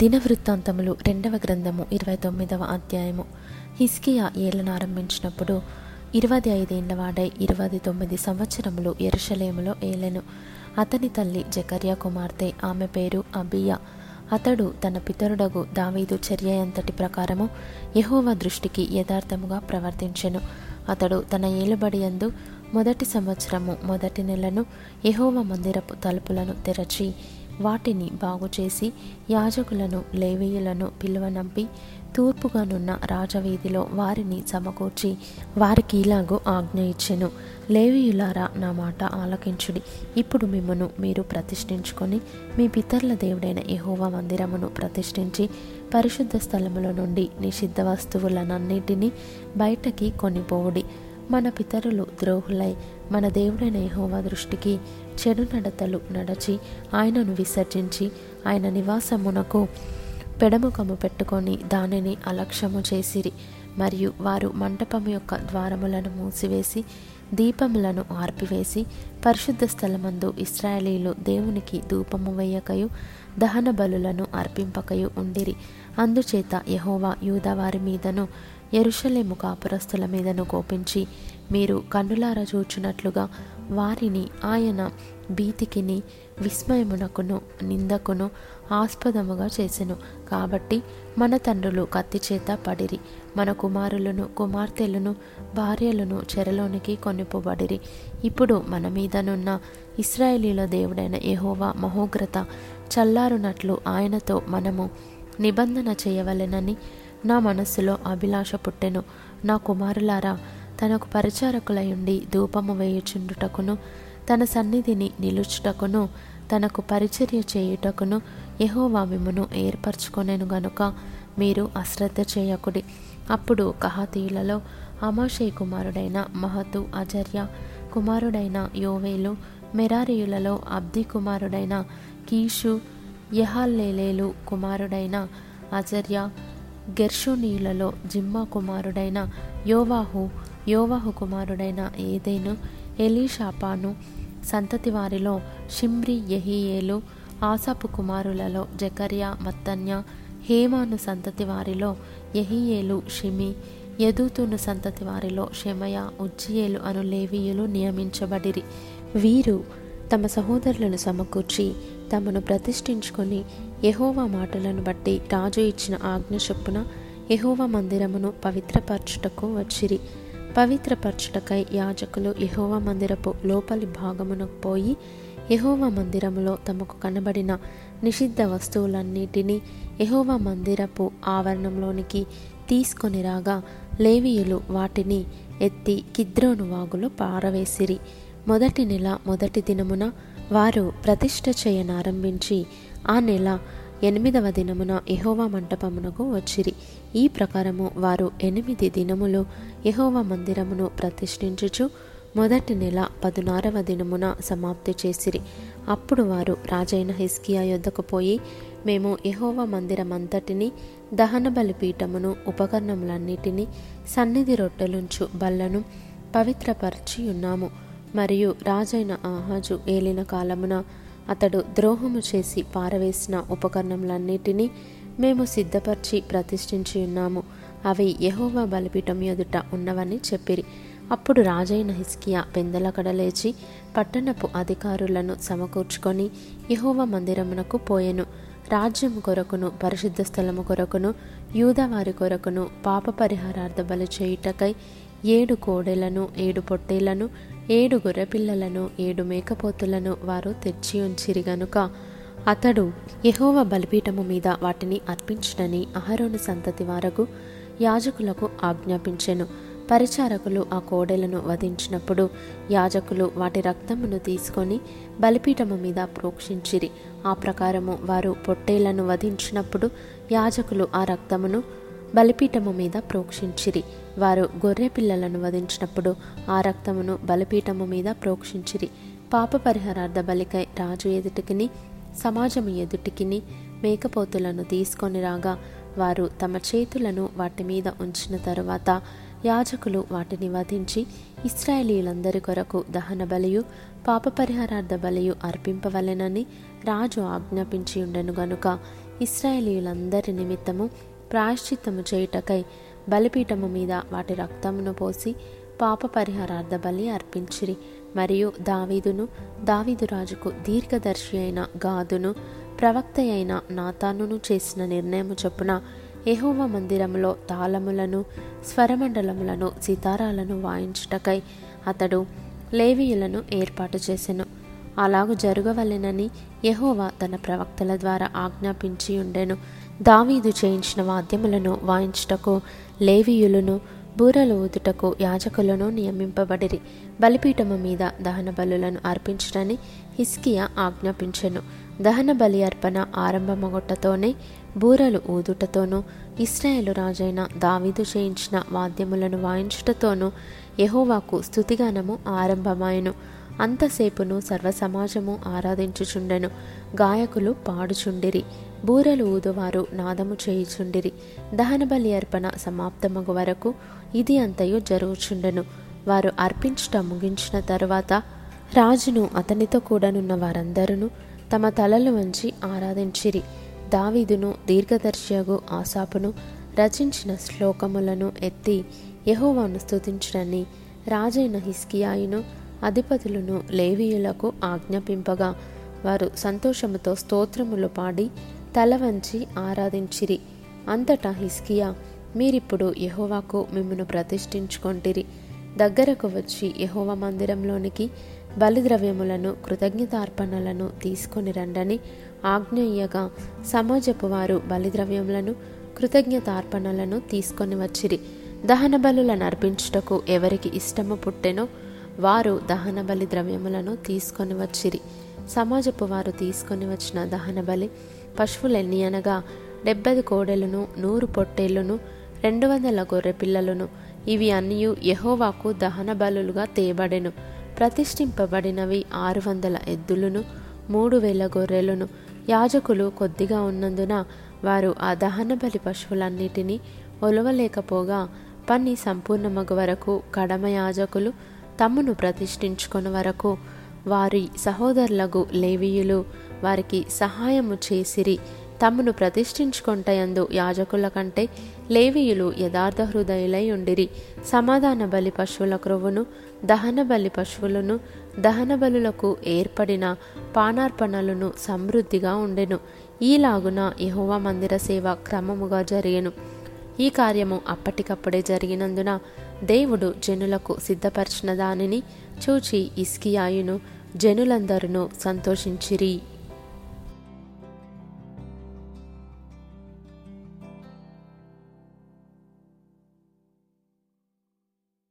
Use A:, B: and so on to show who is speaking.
A: దినవృత్తాంతములు రెండవ గ్రంథము ఇరవై తొమ్మిదవ అధ్యాయము హిస్కియా ఆరంభించినప్పుడు ఇరవై ఐదేళ్ల వాడై ఇరవై తొమ్మిది సంవత్సరములు ఎరుషలేములో ఏలెను అతని తల్లి జకర్యా కుమార్తె ఆమె పేరు అబియా అతడు తన పితరుడగు దావీదు చర్య అంతటి ప్రకారము యహోవ దృష్టికి యథార్థముగా ప్రవర్తించెను అతడు తన ఏలుబడియందు మొదటి సంవత్సరము మొదటి నెలను యహోవ మందిరపు తలుపులను తెరచి వాటిని బాగుచేసి యాజకులను లేవీయులను పిలువనంపి తూర్పుగానున్న రాజవీధిలో వారిని సమకూర్చి వారికి ఇలాగూ ఆజ్ఞ ఇచ్చెను లేవీయులారా నా మాట ఆలకించుడి ఇప్పుడు మిమ్మను మీరు ప్రతిష్ఠించుకొని మీ పితరుల దేవుడైన యహోవా మందిరమును ప్రతిష్ఠించి పరిశుద్ధ స్థలముల నుండి నిషిద్ధ వస్తువులనన్నిటినీ బయటకి కొనిపోవుడి మన పితరులు ద్రోహులై మన దేవుడైన యహోవా దృష్టికి చెడు నడతలు నడచి ఆయనను విసర్జించి ఆయన నివాసమునకు పెడముఖము పెట్టుకొని దానిని అలక్ష్యము చేసిరి మరియు వారు మంటపము యొక్క ద్వారములను మూసివేసి దీపములను ఆర్పివేసి పరిశుద్ధ స్థలమందు ఇస్రాయలీలు దేవునికి ధూపము వేయకయు దహన బలులను అర్పింపకయు ఉండిరి అందుచేత యహోవా యూదవారి మీదను ఎరుషలేము కాపురస్తుల మీదను కోపించి మీరు కన్నులార చూచినట్లుగా వారిని ఆయన భీతికిని విస్మయమునకును నిందకును ఆస్పదముగా చేసెను కాబట్టి మన తండ్రులు కత్తి చేత పడిరి మన కుమారులను కుమార్తెలను భార్యలను చెరలోనికి కొనిపోబడిరి ఇప్పుడు మన మీదనున్న ఇస్రాయేలీల దేవుడైన యహోవా మహోగ్రత చల్లారునట్లు ఆయనతో మనము నిబంధన చేయవలెనని నా మనస్సులో అభిలాష పుట్టెను నా కుమారులారా తనకు పరిచారకులయుండి పరిచారకులై ఉండి ధూపము వేయుచుండుటకును తన సన్నిధిని నిలుచుటకును తనకు పరిచర్య చేయుటకును యహోవా మిమ్మను ఏర్పరచుకొనేను గనుక మీరు అశ్రద్ధ చేయకుడి అప్పుడు కహతీయులలో అమాషయ్ కుమారుడైన మహతు అజర్య కుమారుడైన యోవేలు మెరారియులలో అబ్ది కుమారుడైన కీషు యహాల్లేలేలు కుమారుడైన అజర్య గెర్షునీయులలో జిమ్మా కుమారుడైన యోవాహు యోవహు కుమారుడైన ఏదైను ఎలీషాపాను సంతతి వారిలో షిమ్రి ఎహియేలు ఆసాపు కుమారులలో జకర్యా మత్తన్య హేమాను సంతతి వారిలో ఎహియేలు షిమి యదూతును సంతతి వారిలో షెమయ ఉజ్జియేలు అను లేవీయులు నియమించబడిరి వీరు తమ సహోదరులను సమకూర్చి తమను ప్రతిష్ఠించుకొని యహోవా మాటలను బట్టి రాజు ఇచ్చిన ఆజ్ఞ చొప్పున యహోవా మందిరమును పవిత్రపరచుటకు వచ్చిరి పవిత్రపరచుటకై యాజకులు యహోవ మందిరపు లోపలి భాగమునకు పోయి యహోవ మందిరములో తమకు కనబడిన నిషిద్ధ వస్తువులన్నిటినీ యహోవ మందిరపు ఆవరణంలోనికి తీసుకొని రాగా లేవీయులు వాటిని ఎత్తి కిద్రోను వాగులో పారవేసిరి మొదటి నెల మొదటి దినమున వారు ప్రతిష్ట చేయనారంభించి ఆ నెల ఎనిమిదవ దినమున ఎహోవా మంటపమునకు వచ్చిరి ఈ ప్రకారము వారు ఎనిమిది దినములు ఎహోవా మందిరమును ప్రతిష్ఠించుచు మొదటి నెల పదునారవ దినమున సమాప్తి చేసిరి అప్పుడు వారు రాజైన హిస్కియా యొద్దకు పోయి మేము యహోవ మందిరమంతటిని దహనబలి పీఠమును ఉపకరణములన్నిటినీ సన్నిధి రొట్టెలుంచు బల్లను పవిత్రపరిచి ఉన్నాము మరియు రాజైన ఆహాజు ఏలిన కాలమున అతడు ద్రోహము చేసి పారవేసిన ఉపకరణములన్నిటినీ మేము సిద్ధపరిచి ప్రతిష్ఠించి ఉన్నాము అవి యహోవా బలిపీఠం ఎదుట ఉన్నవని చెప్పిరి అప్పుడు రాజైన హిస్కియా పెందలకడ లేచి పట్టణపు అధికారులను సమకూర్చుకొని యహోవ మందిరమునకు పోయెను రాజ్యం కొరకును పరిశుద్ధ స్థలము కొరకును యూదవారి కొరకును పాప పరిహారార్థ బలి చేయుటకై ఏడు కోడెలను ఏడు పొట్టేలను ఏడు గొర్రెపిల్లలను ఏడు మేకపోతులను వారు తెచ్చి ఉంచిరి గనుక అతడు యహోవ బలిపీఠము మీద వాటిని అర్పించడని అహరోను సంతతి వారకు యాజకులకు ఆజ్ఞాపించెను పరిచారకులు ఆ కోడెలను వధించినప్పుడు యాజకులు వాటి రక్తమును తీసుకొని బలిపీఠము మీద ప్రోక్షించిరి ఆ ప్రకారము వారు పొట్టేలను వధించినప్పుడు యాజకులు ఆ రక్తమును బలిపీఠము మీద ప్రోక్షించిరి వారు గొర్రె పిల్లలను వధించినప్పుడు ఆ రక్తమును బలిపీఠము మీద ప్రోక్షించిరి పాప పరిహారార్థ బలికై రాజు ఎదుటికిని సమాజము ఎదుటికిని మేకపోతులను తీసుకొని రాగా వారు తమ చేతులను వాటి మీద ఉంచిన తరువాత యాజకులు వాటిని వధించి ఇస్రాయేలీలందరి కొరకు దహన బలియు పాప పరిహారార్థ బలియు అర్పింపవలెనని రాజు ఆజ్ఞాపించి ఉండెను గనుక ఇస్రాయేలీలందరి నిమిత్తము ప్రాయశ్చిత్తము చేయుటకై బలిపీఠము మీద వాటి రక్తమును పోసి పాప పరిహారార్థ బలి అర్పించిరి మరియు దావీదును దావీదురాజుకు దీర్ఘదర్శి అయిన గాదును ప్రవక్త అయిన నాతానును చేసిన నిర్ణయము చొప్పున ఎహోవ మందిరంలో తాళములను స్వరమండలములను సితారాలను వాయించుటకై అతడు లేవీయులను ఏర్పాటు చేసెను అలాగు జరగవలెనని యహోవా తన ప్రవక్తల ద్వారా ఆజ్ఞాపించి ఉండెను దావీదు చేయించిన వాద్యములను వాయించుటకు లేవీయులను బూరలు ఊదుటకు యాజకులను నియమింపబడిరి బలిపీఠము మీద దహన బలులను అర్పించడని హిస్కియా ఆజ్ఞాపించెను దహన బలి అర్పణ ఆరంభమగొట్టతోనే బూరలు ఊదుటతోనూ ఇస్రాయేలు రాజైన దావీదు చేయించిన వాద్యములను వాయించుటతోనూ యహోవాకు స్థుతిగానము ఆరంభమాయెను అంతసేపును సర్వసమాజము ఆరాధించుచుండెను గాయకులు పాడుచుండిరి బూరలు ఊదువారు నాదము చేయుచుండిరి దహనబలి అర్పణ సమాప్తమగు వరకు ఇది అంతయు జరుగుచుండెను వారు అర్పించుట ముగించిన తరువాత రాజును అతనితో కూడానున్న వారందరూ తమ తలలు వంచి ఆరాధించిరి దావీదును దీర్ఘదర్శియగు ఆశాపును రచించిన శ్లోకములను ఎత్తి యహోవాను స్థుతించడని రాజైన హిస్కియాయును అధిపతులను లేవీయులకు ఆజ్ఞాపింపగా వారు సంతోషముతో స్తోత్రములు పాడి తల వంచి ఆరాధించిరి అంతటా హిస్కియా మీరిప్పుడు యహోవాకు మిమ్మను ప్రతిష్ఠించుకొంటిరి దగ్గరకు వచ్చి యహోవ మందిరంలోనికి బలిద్రవ్యములను కృతజ్ఞతార్పణలను తీసుకొని రండని ఆజ్ఞయ్యగా సమాజపు వారు బలిద్రవ్యములను కృతజ్ఞతార్పణలను తీసుకొని వచ్చిరి దహన బలులను అర్పించుటకు ఎవరికి ఇష్టము పుట్టెనో వారు దహన బలి ద్రవ్యములను తీసుకొని వచ్చిరి సమాజపు వారు తీసుకొని వచ్చిన దహన బలి పశువులెన్ని అనగా డెబ్బది కోడెలను నూరు పొట్టేళ్లను రెండు వందల గొర్రె పిల్లలను ఇవి అన్నీ యహోవాకు దహన బలులుగా తేబడెను ప్రతిష్ఠింపబడినవి ఆరు వందల ఎద్దులను మూడు వేల గొర్రెలను యాజకులు కొద్దిగా ఉన్నందున వారు ఆ దహన బలి పశువులన్నిటినీ ఒలవలేకపోగా పని సంపూర్ణమగు వరకు కడమ యాజకులు తమ్మును ప్రతిష్ఠించుకుని వరకు వారి సహోదరులకు లేవీయులు వారికి సహాయము చేసిరి తమను ప్రతిష్ఠించుకొంటయందు యాజకుల కంటే లేవీయులు యథార్థ హృదయులై ఉండిరి సమాధాన బలి పశువుల క్రొవ్వును దహన బలి పశువులను దహన బలులకు ఏర్పడిన పానార్పణలను సమృద్ధిగా ఉండెను ఈలాగున యహోవా మందిర సేవ క్రమముగా జరిగెను ఈ కార్యము అప్పటికప్పుడే జరిగినందున దేవుడు జనులకు సిద్ధపరిచిన దానిని చూచి ఇస్కియాయును జనులందరూ సంతోషించిరి